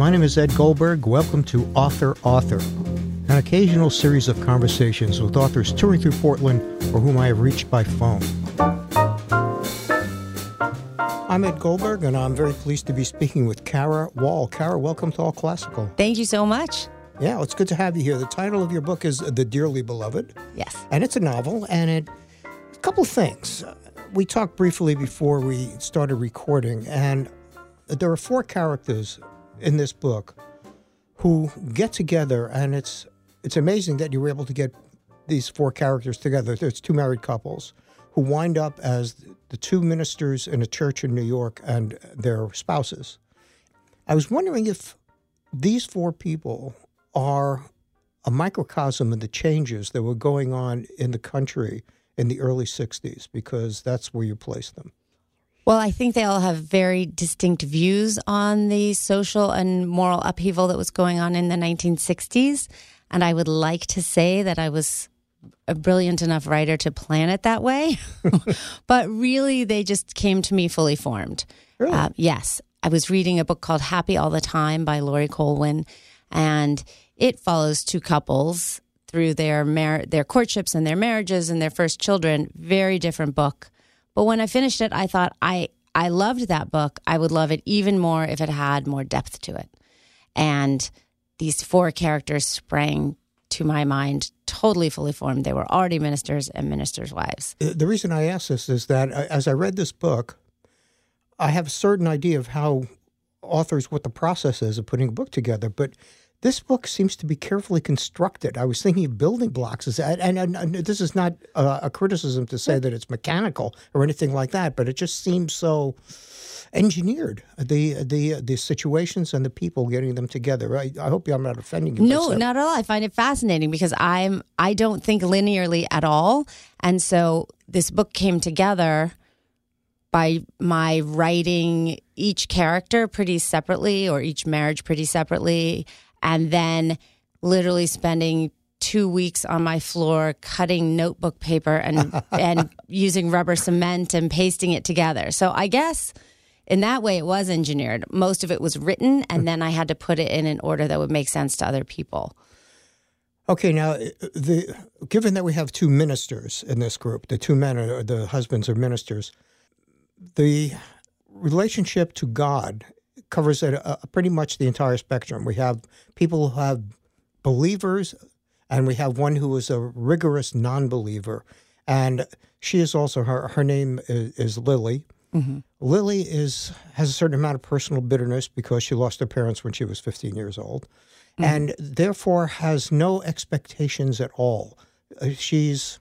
My name is Ed Goldberg. Welcome to Author Author, an occasional series of conversations with authors touring through Portland or whom I have reached by phone. I'm Ed Goldberg, and I'm very pleased to be speaking with Cara Wall. Cara, welcome to All Classical. Thank you so much. Yeah, it's good to have you here. The title of your book is The Dearly Beloved. Yes. And it's a novel, and it a couple things. We talked briefly before we started recording, and there are four characters in this book who get together, and it's it's amazing that you were able to get these four characters together. There's two married couples who wind up as the two ministers in a church in New York and their spouses. I was wondering if these four people are a microcosm of the changes that were going on in the country in the early 60s, because that's where you place them. Well, I think they all have very distinct views on the social and moral upheaval that was going on in the 1960s. And I would like to say that I was a brilliant enough writer to plan it that way. but really, they just came to me fully formed. Really? Uh, yes. I was reading a book called Happy All the Time by Laurie Colwin, and it follows two couples through their mar- their courtships and their marriages and their first children. Very different book. But when I finished it, I thought I I loved that book. I would love it even more if it had more depth to it. And these four characters sprang to my mind totally fully formed. They were already ministers and ministers' wives. The reason I ask this is that uh, as I read this book, I have a certain idea of how authors, what the process is of putting a book together. But this book seems to be carefully constructed. I was thinking of building blocks, and, and, and this is not a, a, criticism to say that it's mechanical or anything like that, but it just seems so engineered the the the situations and the people getting them together. I, I hope I'm not offending you. No, not at all. I find it fascinating because I'm I don't think linearly at all, and so this book came together by my writing each character pretty separately or each marriage pretty separately and then literally spending two weeks on my floor cutting notebook paper and and using rubber cement and pasting it together. So I guess in that way it was engineered. Most of it was written and then I had to put it in an order that would make sense to other people. Okay, now uh, the given that we have two ministers in this group, the two men are the husbands are ministers, the relationship to God covers a, a pretty much the entire spectrum. We have people who have believers, and we have one who is a rigorous non-believer, and she is also her her name is, is Lily. Mm-hmm. Lily is has a certain amount of personal bitterness because she lost her parents when she was 15 years old, mm-hmm. and therefore has no expectations at all. Uh, she's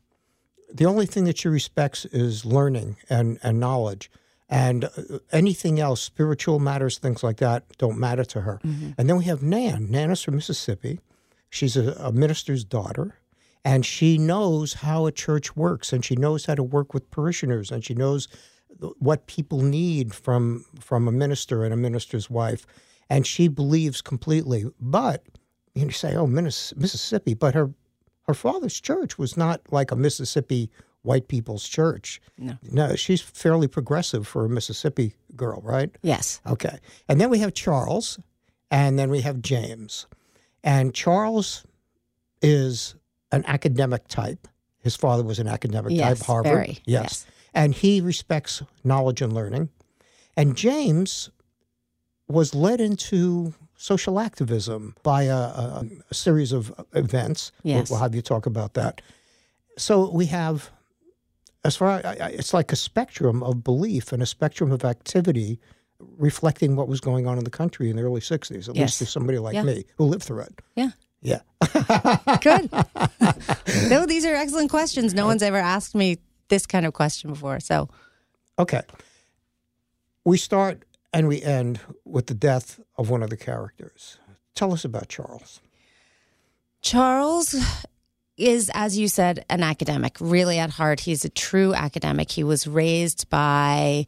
the only thing that she respects is learning and, and knowledge and uh, anything else, spiritual matters, things like that, don't matter to her. Mm-hmm. And then we have Nan. Nan is from Mississippi. She's a, a, minister's daughter, and she knows how a church works, and she knows how to work with parishioners, and she knows what people need from from a minister and a minister's wife, and she believes completely. But you say, "Oh, Mississippi," but her her father's church was not like a Mississippi white people's church. No. No, she's fairly progressive for a Mississippi girl, right? Yes. Okay. And then we have Charles, and then we have James. And Charles is an academic type. His father was an academic yes, type, Harvard. Very, yes. yes. And he respects knowledge and learning. And James was led into social activism by a, a, a series of events. Yes. We'll have you talk about that. So we have as far it's like a spectrum of belief and a spectrum of activity reflecting what was going on in the country in the early 60s at yes. least to somebody like yeah. me who lived through it. Yeah. Yeah. Good. No these are excellent questions. No one's ever asked me this kind of question before so. Okay. We start and we end with the death of one of the characters. Tell us about charles. Charles is, as you said, an academic. Really at heart, he's a true academic. He was raised by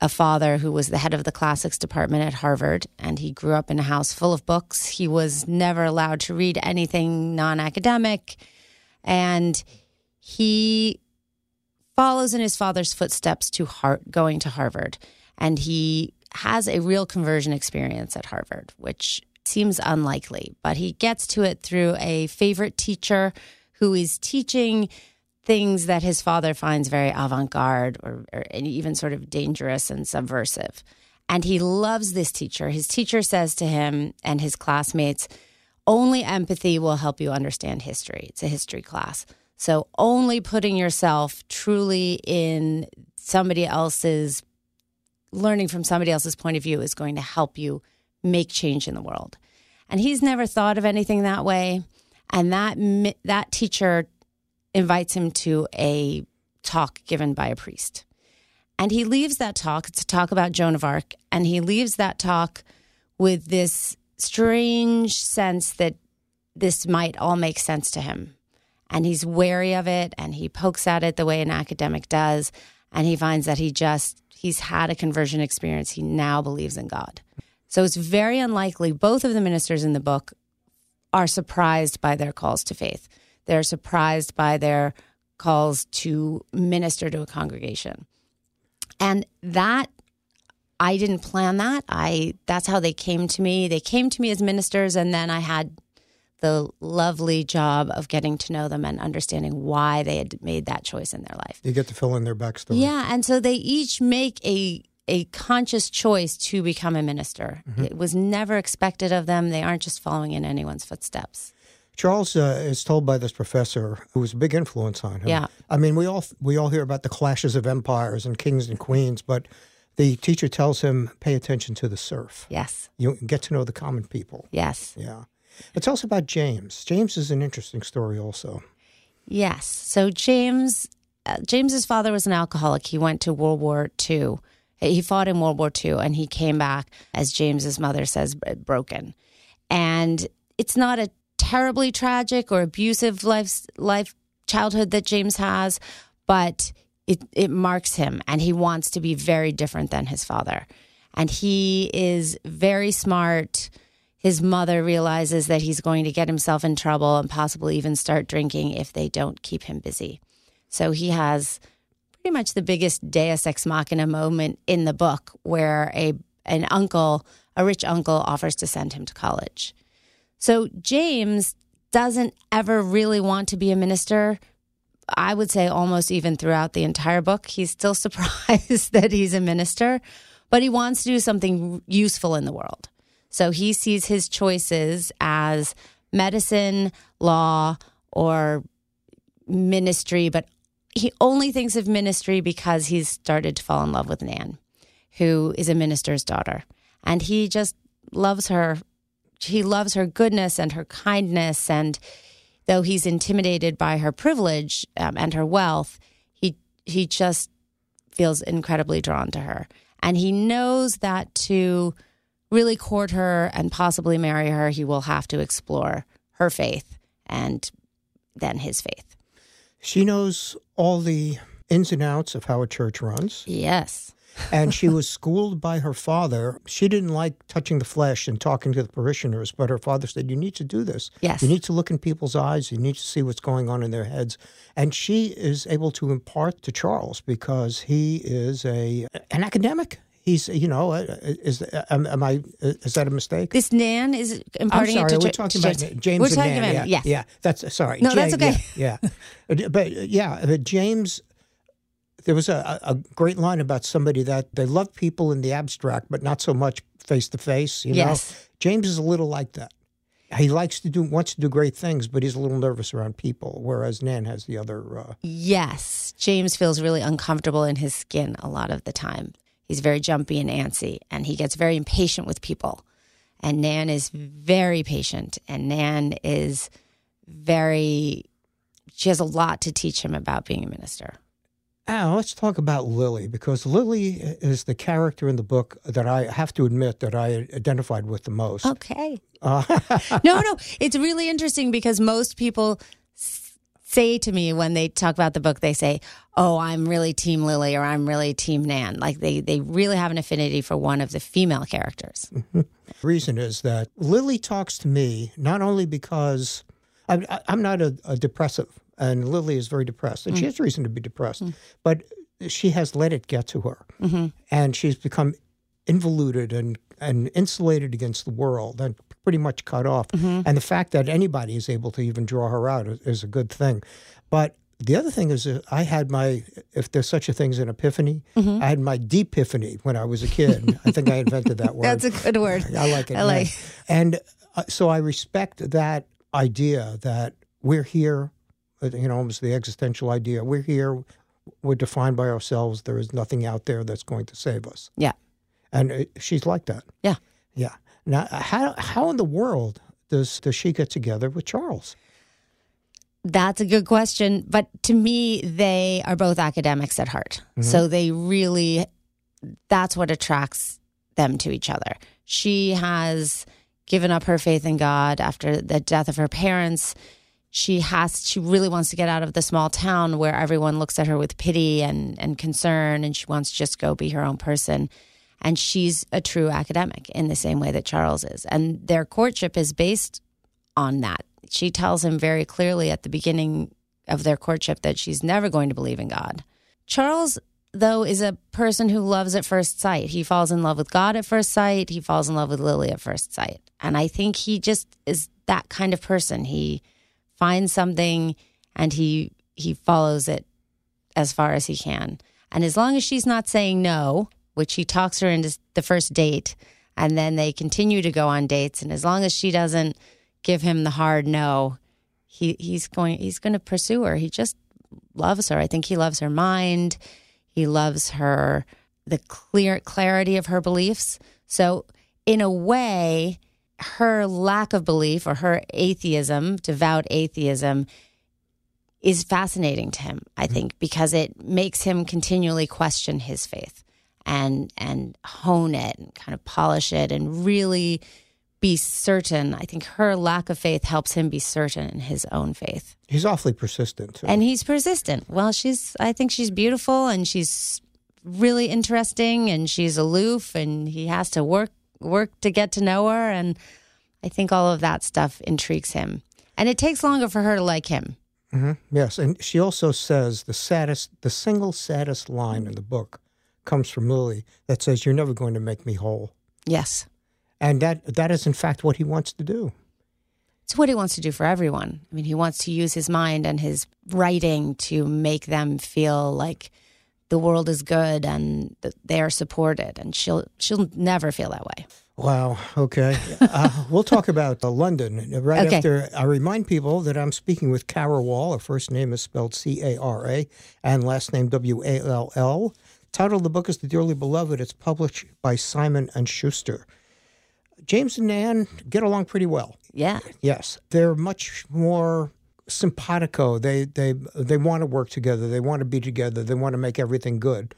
a father who was the head of the classics department at Harvard, and he grew up in a house full of books. He was never allowed to read anything non academic. And he follows in his father's footsteps to Har- going to Harvard. And he has a real conversion experience at Harvard, which seems unlikely, but he gets to it through a favorite teacher who is teaching things that his father finds very avant garde or, or even sort of dangerous and subversive. And he loves this teacher. His teacher says to him and his classmates, only empathy will help you understand history. It's a history class. So only putting yourself truly in somebody else's learning from somebody else's point of view is going to help you make change in the world. And he's never thought of anything that way. And that that teacher invites him to a talk given by a priest. And he leaves that talk, it's a talk about Joan of Arc, and he leaves that talk with this strange sense that this might all make sense to him. And he's wary of it and he pokes at it the way an academic does. And he finds that he just, he's had a conversion experience. He now believes in God. So it's very unlikely both of the ministers in the book are surprised by their calls to faith. They're surprised by their calls to minister to a congregation. And that I didn't plan that. I that's how they came to me. They came to me as ministers and then I had the lovely job of getting to know them and understanding why they had made that choice in their life. You get to fill in their backstory. Yeah, and so they each make a a conscious choice to become a minister. Mm-hmm. It was never expected of them. They aren't just following in anyone's footsteps. Charles uh, is told by this professor, who was a big influence on him. Yeah. I mean, we all we all hear about the clashes of empires and kings and queens, but the teacher tells him, "Pay attention to the serf." Yes. You get to know the common people. Yes. Yeah. But tell us about James. James is an interesting story, also. Yes. So James, uh, James's father was an alcoholic. He went to World War II he fought in World War II and he came back, as James's mother says, broken. And it's not a terribly tragic or abusive life, life childhood that James has, but it, it marks him and he wants to be very different than his father. And he is very smart. His mother realizes that he's going to get himself in trouble and possibly even start drinking if they don't keep him busy. So he has pretty much the biggest deus ex machina moment in the book where a an uncle, a rich uncle offers to send him to college. So James doesn't ever really want to be a minister. I would say almost even throughout the entire book, he's still surprised that he's a minister, but he wants to do something useful in the world. So he sees his choices as medicine, law, or ministry, but he only thinks of ministry because he's started to fall in love with Nan, who is a minister's daughter. And he just loves her. He loves her goodness and her kindness. And though he's intimidated by her privilege um, and her wealth, he, he just feels incredibly drawn to her. And he knows that to really court her and possibly marry her, he will have to explore her faith and then his faith. She knows all the ins and outs of how a church runs. Yes. and she was schooled by her father. She didn't like touching the flesh and talking to the parishioners, but her father said, You need to do this. Yes. You need to look in people's eyes. You need to see what's going on in their heads. And she is able to impart to Charles because he is a an academic he's you know uh, uh, is am, am, I is that a mistake? This Nan is imparting I'm sorry, it to we're talking about James we're and talking Nan. About, yeah, yes. yeah, that's sorry. No, that's okay. Yeah, yeah. but yeah, but James. There was a, a great line about somebody that they love people in the abstract, but not so much face to face. You know, yes. James is a little like that he likes to do wants to do great things, but he's a little nervous around people. Whereas Nan has the other. Uh... Yes, James feels really uncomfortable in his skin a lot of the time. He's very jumpy and antsy, and he gets very impatient with people. And Nan is very patient, and Nan is very, she has a lot to teach him about being a minister. Now, let's talk about Lily because Lily is the character in the book that I have to admit that I identified with the most. Okay. Uh, no, no, it's really interesting because most people say to me when they talk about the book, they say, "Oh, I'm really Team Lily" or "I'm really Team Nan." Like they they really have an affinity for one of the female characters. Mm-hmm. The reason is that Lily talks to me not only because I'm, I'm not a, a depressive, and Lily is very depressed, and mm. she has reason to be depressed, mm. but she has let it get to her, mm-hmm. and she's become involuted and and insulated against the world and pretty much cut off. Mm-hmm. And the fact that anybody is able to even draw her out is, is a good thing. But the other thing is, that I had my, if there's such a thing as an epiphany, Mm-hmm. I had my deepiphany when I was a kid. I think I invented that word. That's a good word. I like it. I yeah. like- And uh, so I respect that idea that we're here, uh, you know, almost the existential idea. We're here, we're defined by ourselves. There is nothing out there that's going to save us. Yeah. And uh, she's like that. Yeah. Yeah. Now, how how in the world does does she get together with Charles? That's a good question. But to me, they are both academics at heart. Mm-hmm. So they really, that's what attracts them to each other. She has given up her faith in God after the death of her parents. She has, she really wants to get out of the small town where everyone looks at her with pity and, and concern, and she wants to just go be her own person. And she's a true academic in the same way that Charles is. And their courtship is based on that. She tells him very clearly at the beginning of their courtship that she's never going to believe in God. Charles, though, is a person who loves at first sight. He falls in love with God at first sight. He falls in love with Lily at first sight. And I think he just is that kind of person. He finds something and he he follows it as far as he can. And as long as she's not saying no, which he talks her into the first date, and then they continue to go on dates, and as long as she doesn't give him the hard no, he he's going he's going to pursue her. He just loves her. I think he loves her mind. He loves her the clear clarity of her beliefs. So in a way, her lack of belief or her atheism, devout atheism, is fascinating to him, I mm-hmm. think, because it makes him continually question his faith and and hone it and kind of polish it and really be certain. I think her lack of faith helps him be certain in his own faith. He's awfully persistent. Too. And he's persistent. Well, she's I think she's beautiful and she's really interesting and she's aloof and he has to work work to get to know her and I think all of that stuff intrigues him. And it takes longer for her to like him. Mm-hmm. Yes, and she also says the saddest, the single saddest line in the book comes from Lily that says, "You're never going to make me whole," Yes. and that that is in fact what he wants to do. It's what he wants to do for everyone. I mean, he wants to use his mind and his writing to make them feel like the world is good and that they are supported. And she'll she'll never feel that way. Wow. Okay. uh, we'll talk about uh, London right Okay. after. I remind people that I'm speaking with Cara Wall. Her first name is spelled C A R A and last name W A L L. Title of the book is The Dearly Beloved. It's published by Simon and Schuster. James and Nan get along pretty well. Yeah. Yes, they're much more simpatico. They they they want to work together. They want to be together. They want to make everything good,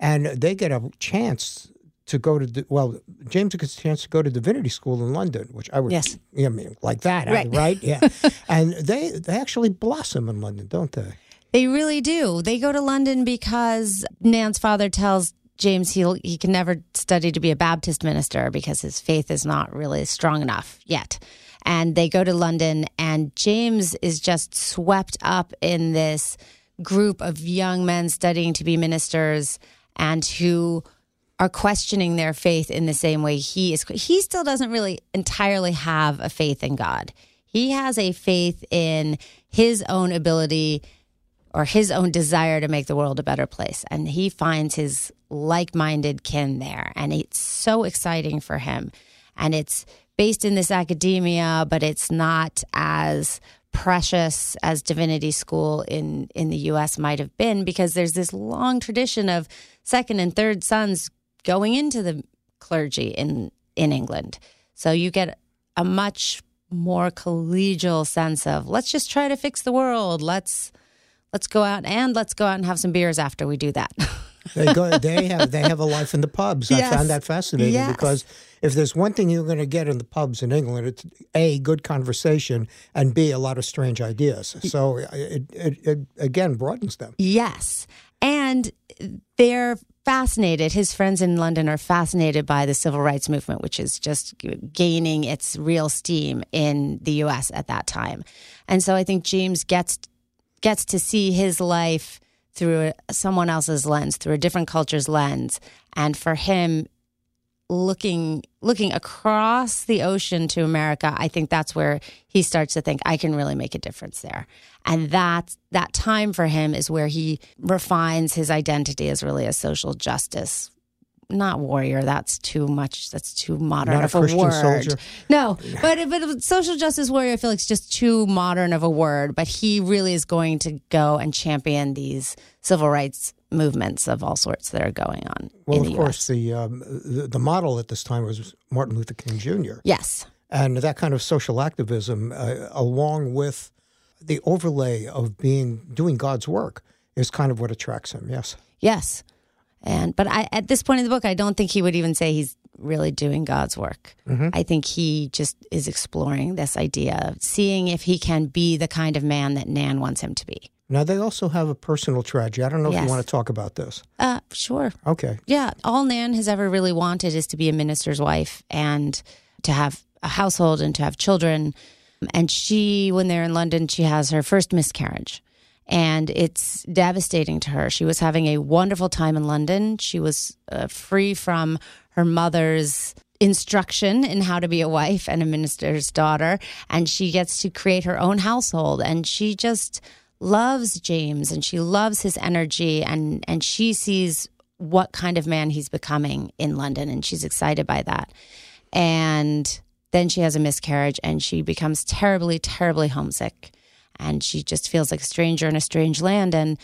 and they get a chance to go to well. James gets a chance to go to divinity school in London, which I would Yes. I mean like that, Right. right? Yeah, and they they actually blossom in London, don't they? They really do. They go to London because Nan's father tells James he he can never study to be a Baptist minister because his faith is not really strong enough yet. And they go to London and James is just swept up in this group of young men studying to be ministers and who are questioning their faith in the same way he is. He still doesn't really entirely have a faith in God. He has a faith in his own ability or his own desire to make the world a better place. And he finds his like minded kin there. And it's so exciting for him. And it's based in this academia, but it's not as precious as divinity school in, in the US might have been because there's this long tradition of second and third sons going into the clergy in, in England. So you get a much more collegial sense of let's just try to fix the world. Let's let's go out and let's go out and have some beers after we do that. They go. They have. They have a life in the pubs. I found that fascinating Yes. because if there's one thing you're going to get in the pubs in England, it's a good conversation and b a lot of strange ideas. So uh, it, it, it again broadens them. yes. And they're fascinated. His friends in London are fascinated by the civil rights movement, which is just gaining its real steam in the US at that time. And so I think James gets gets to see his life through someone else's lens, through a different culture's lens. And for him, looking looking across the ocean to America, I think that's where he starts to think I can really make a difference there. And that that time for him is where he refines his identity as really a social justice not warrior. That's too much. That's too modern Not of a, Christian word. soldier. No, but but social justice warrior, I feel like it's just too modern of a word. But he really is going to go and champion these civil rights movements of all sorts that are going on. Well, of course, US. the, um, the the model at this time was Martin Luther King Jr. Yes. and that kind of social activism, uh, along with the overlay of being doing God's work, is kind of what attracts him. Yes. Yes. And but I at this point in the book I don't think he would even say he's really doing God's work. I think he just is exploring this idea of seeing if he can be the kind of man that Nan wants him to be. Now they also have a personal tragedy. I don't know if you want to talk about this. Uh sure. Okay. Yeah, all Nan has ever really wanted is to be a minister's wife and to have a household and to have children. And she, when they're in London, she has her first miscarriage. And it's devastating to her. She was having a wonderful time in London. She was uh, free from her mother's instruction in how to be a wife and a minister's daughter. And she gets to create her own household. And she just loves James and she loves his energy. And, and she sees what kind of man he's becoming in London, and she's excited by that. And then she has a miscarriage, and she becomes terribly, terribly homesick, and she just feels like a stranger in a strange land, and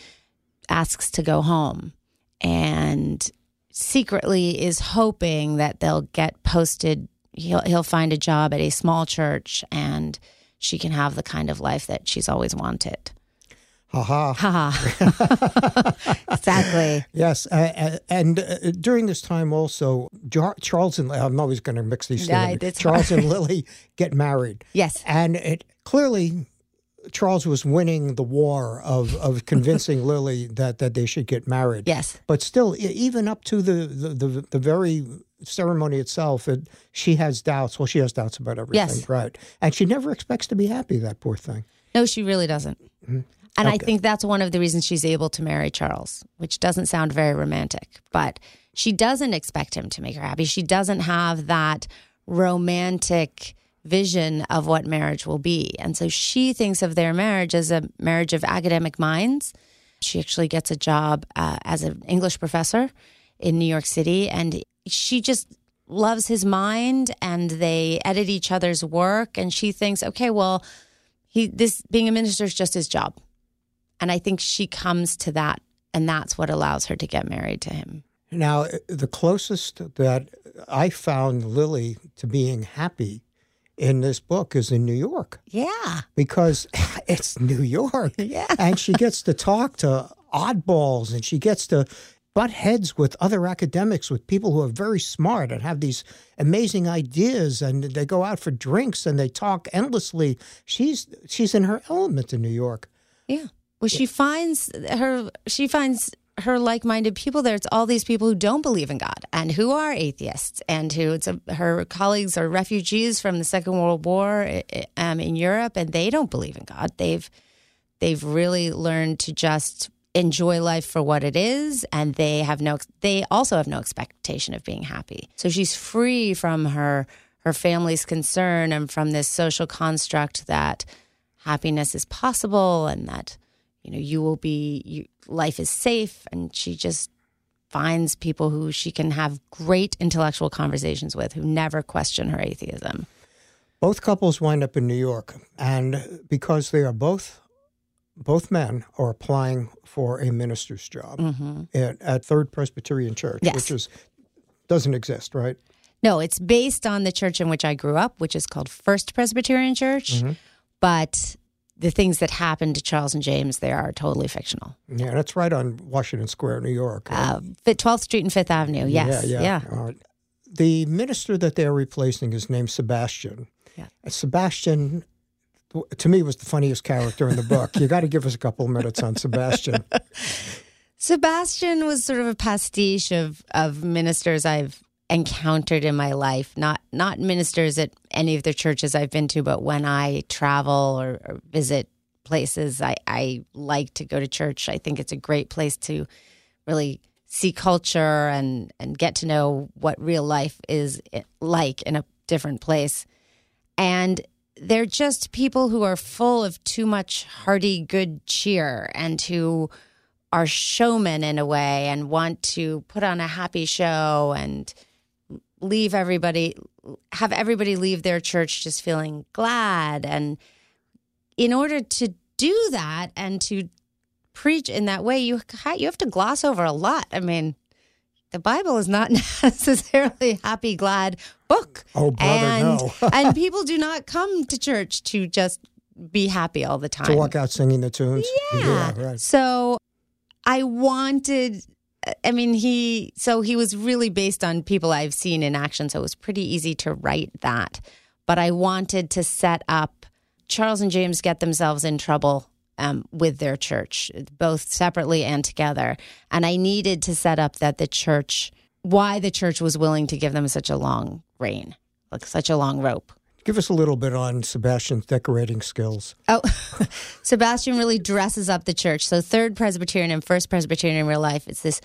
asks to go home, and secretly is hoping that they'll get posted. He'll he'll find a job at a small church, and she can have the kind of life that she's always wanted. Ha ha. Ha! exactly. Yes, uh, and uh, during this time also, Jar- Charles and I'm always going to mix these two. Yeah, Charles hard. and Lily get married, Yes. and it clearly Charles was winning the war of of convincing Lily that that they should get married. Yes. But still, even up to the the, the, the very ceremony itself, it, she has doubts. Well, she has doubts about everything, Yes. right? And she never expects to be happy. That poor thing. No, she really doesn't. Mm-hmm. And I think that's one of the reasons she's able to marry Charles, which doesn't sound very romantic, but she doesn't expect him to make her happy. She doesn't have that romantic vision of what marriage will be. And so she thinks of their marriage as a marriage of academic minds. She actually gets a job uh, as an English professor in New York City, and she just loves his mind and they edit each other's work and she thinks okay well he this being a minister is just his job and i think she comes to that and that's what allows her to get married to him Now, the closest that I found Lily to being happy in this book is in New York yeah because it's New York. Yeah. And she gets to talk to oddballs and she gets to butt heads with other academics, with people who are very smart and have these amazing ideas and they go out for drinks and they talk endlessly. She's she's in her element in New York. yeah well she finds her she finds her like-minded people there it's all these people who don't believe in god and who are atheists and who it's a, her colleagues are refugees from the second world war um, in europe and they don't believe in god. They've they've really learned to just enjoy life for what it is and they have no they also have no expectation of being happy. So she's free from her her family's concern and from this social construct that happiness is possible and that you know you will be you, life is safe and she just finds people who she can have great intellectual conversations with who never question her atheism Both couples wind up in New York, and because they are both both men are applying for a minister's job mm-hmm. at, at Third Presbyterian Church, Yes. which is doesn't exist, right? No, it's based on the church in which I grew up, which is called First Presbyterian Church. Mm-hmm. But the things that happened to Charles and James there are totally fictional. Yeah, that's right on Washington Square, New York. Uh, 12th Street and Fifth Avenue. Yes. Yeah, Yeah. yeah. All right. The minister that they're replacing is named Sebastian. Yeah. Sebastian, to me, was the funniest character in the book. you got to give us a couple of minutes on Sebastian. Sebastian was sort of a pastiche of of ministers I've encountered in my life. Not not ministers at any of the churches I've been to, but when I travel or, or visit places, I, I like to go to church. I think it's a great place to really see culture and and get to know what real life is eh, like in a different place. And they're just people who are full of too much hearty good cheer and who are showmen in a way and want to put on a happy show and leave everybody have everybody leave their church just feeling glad. And in order to do that and to preach in that way you you have to gloss over a lot. I mean the bible is not necessarily a happy glad book. Oh brother and, no. and people do not come to church to just be happy all the time to walk out singing the tunes? Yeah, yeah right. So i wanted I mean, he so he was really based on people I've seen in action, so it was pretty easy to write that. But I wanted to set up Charles and James get themselves in trouble um, with their church, both separately and together, and I needed to set up that the church, why the church was willing to give them such a long reign, like such a long rope. Give us a little bit on Sebastian's decorating skills. Oh, Sebastian really dresses up the church. So, Third Presbyterian and First Presbyterian in real life, it's this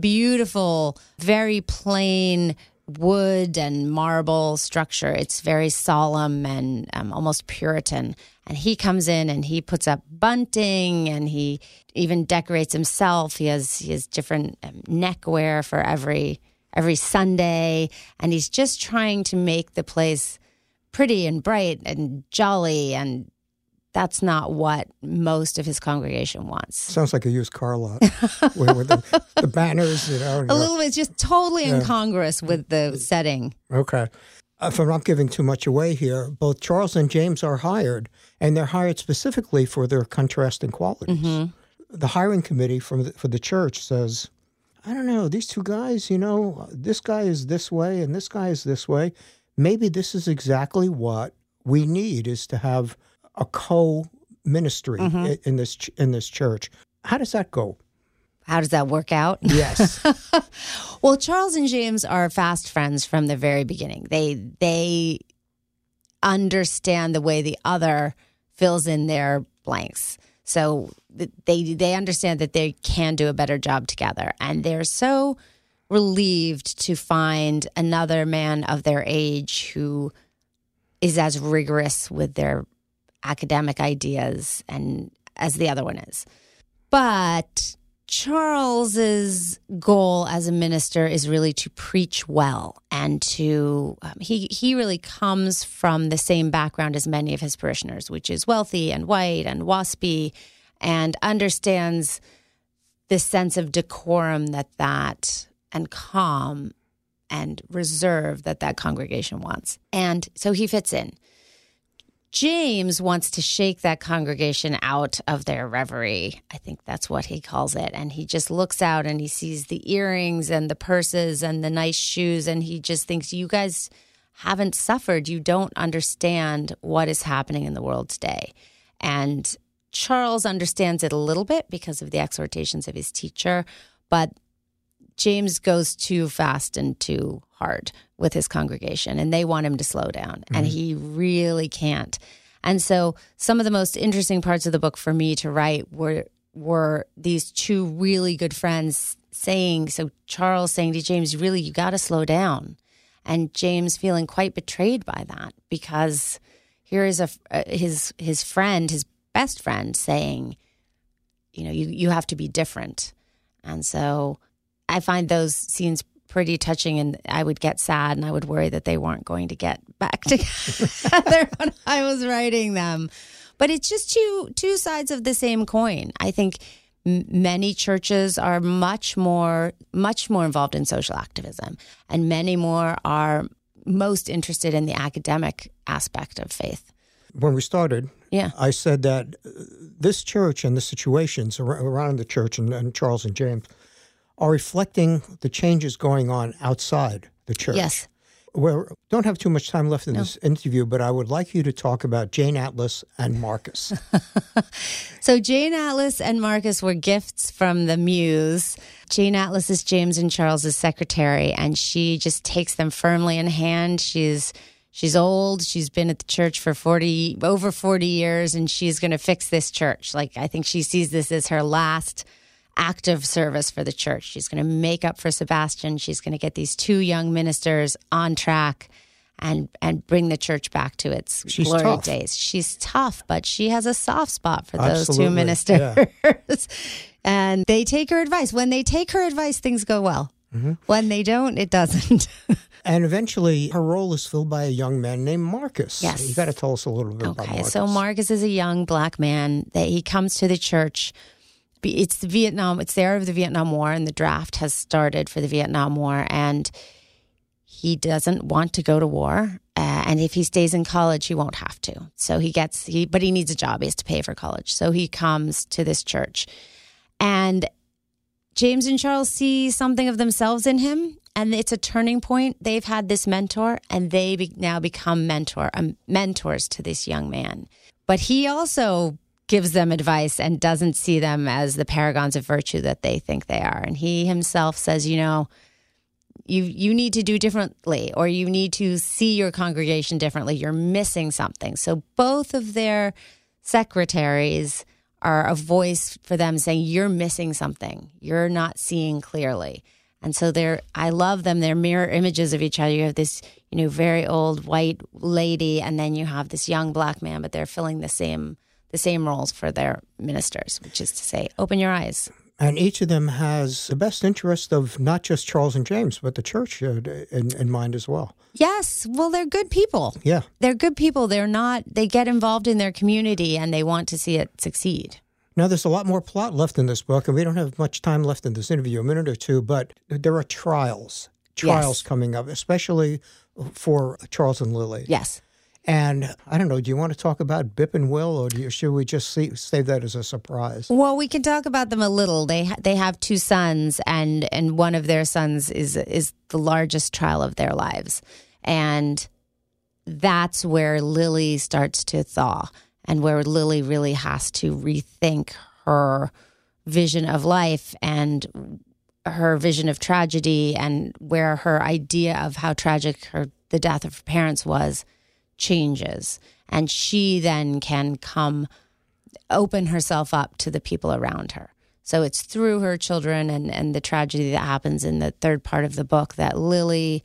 beautiful, very plain wood and marble structure. It's very solemn and um, almost Puritan. And he comes in and he puts up bunting and he even decorates himself. He has he has different um, neckwear for every every Sunday, and he's just trying to make the place pretty and bright and jolly and that's not what most of his congregation wants. Sounds like a used car lot with, the, the, banners, you know. A little bit, just totally yeah. incongruous with the setting. Okay. If I'm not giving too much away here, both Charles and James are hired, and they're hired specifically for their contrasting qualities. Mm-hmm. The hiring committee from the, for the church says, I don't know, these two guys, you know, this guy is this way and this guy is this way maybe this is exactly what we need is to have a co ministry mm-hmm. in this in this church. How does that go? How does that work out? Yes. well, Charles and James are fast friends from the very beginning. They they understand the way the other fills in their blanks. So they they understand that they can do a better job together and they're so relieved to find another man of their age who is as rigorous with their academic ideas and as the other one is. But Charles's goal as a minister is really to preach well and to um, he he really comes from the same background as many of his parishioners, which is wealthy and white and waspy, and understands the sense of decorum that that and calm and reserve that that congregation wants. And so he fits in. James wants to shake that congregation out of their reverie. I think that's what he calls it. And he just looks out and he sees the earrings and the purses and the nice shoes. And he just thinks, you guys haven't suffered. You don't understand what is happening in the world today. And Charles understands it a little bit because of the exhortations of his teacher, but James goes too fast and too hard with his congregation, and they want him to slow down, mm-hmm. and he really can't. And so, some of the most interesting parts of the book for me to write were were these two really good friends saying, so Charles saying to James, really, you got to slow down. And James feeling quite betrayed by that because here is a, uh, his, his friend, his best friend saying, you know, you, you have to be different. And so I find those scenes pretty touching and I would get sad and I would worry that they weren't going to get back together when I was writing them. But it's just two two sides of the same coin. I think m- many churches are much more much more involved in social activism and many more are most interested in the academic aspect of faith. When we started, yeah. I said that uh, this church and the situations around the church and, and Charles and James are reflecting the changes going on outside the church. Yes. We don't have too much time left in no. this interview, but I would like you to talk about Jane Atlas and Marcus. so, Jane Atlas and Marcus were gifts from the Muse. Jane Atlas is James and Charles's secretary, and she just takes them firmly in hand. She's she's old. She's been at the church for 40 over 40 years and she's going to fix this church. Like I think she sees this as her last active service for the church. She's going to make up for Sebastian. She's going to get these two young ministers on track and and bring the church back to its She's glory tough. days. She's tough, but she has a soft spot for those Absolutely, two ministers. yeah. and they take her advice. When they take her advice, things go well. Mm-hmm. When they don't, it doesn't. And eventually, her role is filled by a young man named Marcus. Yes. You got to tell us a little bit about Okay, Marcus. so Marcus is a young black man that he comes to the church. It's the Vietnam. It's the era of the Vietnam War, and the draft has started for the Vietnam War, and he doesn't want to go to war. Uh, and if he stays in college, he won't have to. So he gets he, but he needs a job. He has to pay for college. So he comes to this church, and James and Charles see something of themselves in him, and it's a turning point. They've had this mentor, and they be, now become mentor um, mentors to this young man. But he also gives them advice and doesn't see them as the paragons of virtue that they think they are. And he himself says, you know, you you need to do differently, or you need to see your congregation differently. You're missing something. So both of their secretaries are a voice for them saying you're missing something you're not seeing clearly and so they're i love them they're mirror images of each other you have this you know very old white lady and then you have this young black man but they're filling the same the same roles for their ministers which is to say open your eyes And each of them has the best interest of not just Charles and James, but the church uh, in, in mind as well. yes well they're good people Yeah. they're good people they're not they get involved in their community and they want to see it succeed Now, there's a lot more plot left in this book, and we don't have much time left in this interview, a minute or two, but there are trials, trials Yes. coming up, especially for Charles and Lily. yes And I don't know, do you want to talk about Bip and Will, or you, should we just see, save that as a surprise? Well, we can talk about them a little. They ha- they have two sons, and and one of their sons is is the largest trial of their lives, and that's where Lily starts to thaw, and where Lily really has to rethink her vision of life and her vision of tragedy, and where her idea of how tragic her the death of her parents was changes, and she then can come open herself up to the people around her. So it's through her children and, and the tragedy that happens in the third part of the book that Lily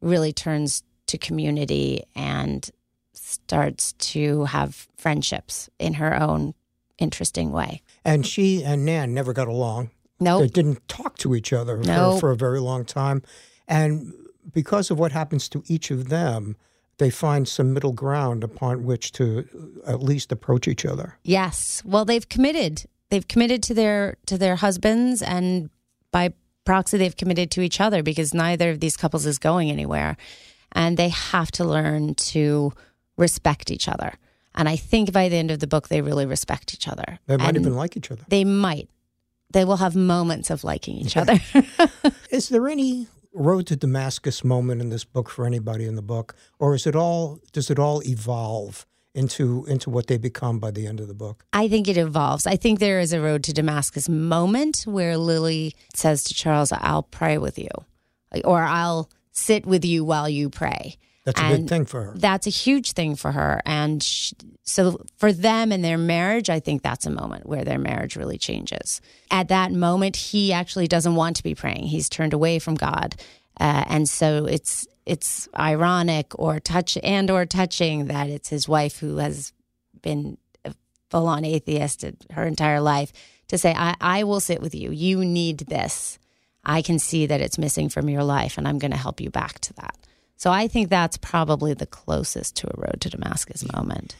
really turns to community and starts to have friendships in her own interesting way. And she and Nan never got along. No. They didn't talk to each other for, for a very long time. And because of what happens to each of them, they find some middle ground upon which to uh, at least approach each other. Yes. Well, they've committed. They've committed to their to their husbands and by proxy they've committed to each other because neither of these couples is going anywhere. And they have to learn to respect each other. And I think by the end of the book they really respect each other. They might And even like each other. they might. They will have moments of liking each other. Is there any road to Damascus moment in this book for anybody in the book, or is it all does it all evolve into into what they become by the end of the book? I think it evolves. I think there is a road to Damascus moment where Lily says to Charles, I'll pray with you, or I'll sit with you while you pray. That's a big thing for her. That's a huge thing for her. And sh so for them and their marriage, I think that's a moment where their marriage really changes. At that moment, he actually doesn't want to be praying. He's turned away from God. Uh, and so it's it's ironic or touch and or touching that it's his wife who has been a full on atheist her entire life to say, I, I will sit with you. You need this. I can see that it's missing from your life, and I'm going to help you back to that. So I think that's probably the closest to a road to Damascus moment.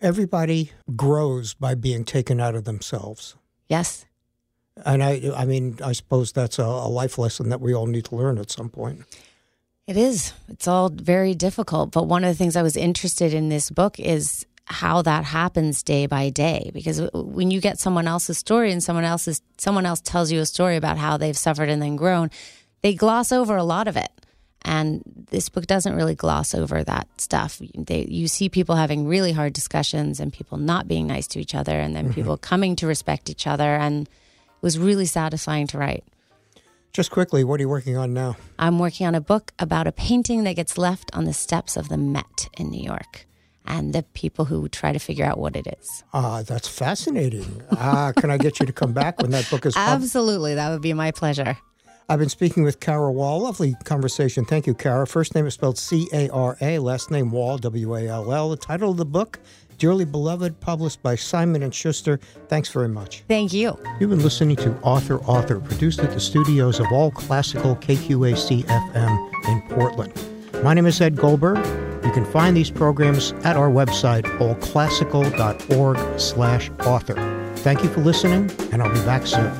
Everybody grows by being taken out of themselves. Yes. And I, I mean, I suppose that's a, a life lesson that we all need to learn at some point. It is. It's all very difficult. But one of the things I was interested in this book is how that happens day by day. Because when you get someone else's story and someone else's someone else tells you a story about how they've suffered and then grown, they gloss over a lot of it. And this book doesn't really gloss over that stuff. They, you see people having really hard discussions and people not being nice to each other, and then people coming to respect each other. And it was really satisfying to write. Just quickly, what are you working on now? I'm working on a book about a painting that gets left on the steps of the Met in New York. and the people who try to figure out what it is. Ah, that's fascinating. Ah, can I get you to come back when that book is published? Absolutely, that would be my pleasure. I've been speaking with Cara Wall. Lovely conversation. Thank you, Cara. First name is spelled C A R A, last name Wall, W A L L. The title of the book, Dearly Beloved, published by Simon and Schuster. Thanks very much. Thank you. You've been listening to Author Author, produced at the studios of All Classical KQAC FM in Portland. My name is Ed Goldberg. You can find these programs at our website, allclassical.org slash author. Thank you for listening, and I'll be back soon.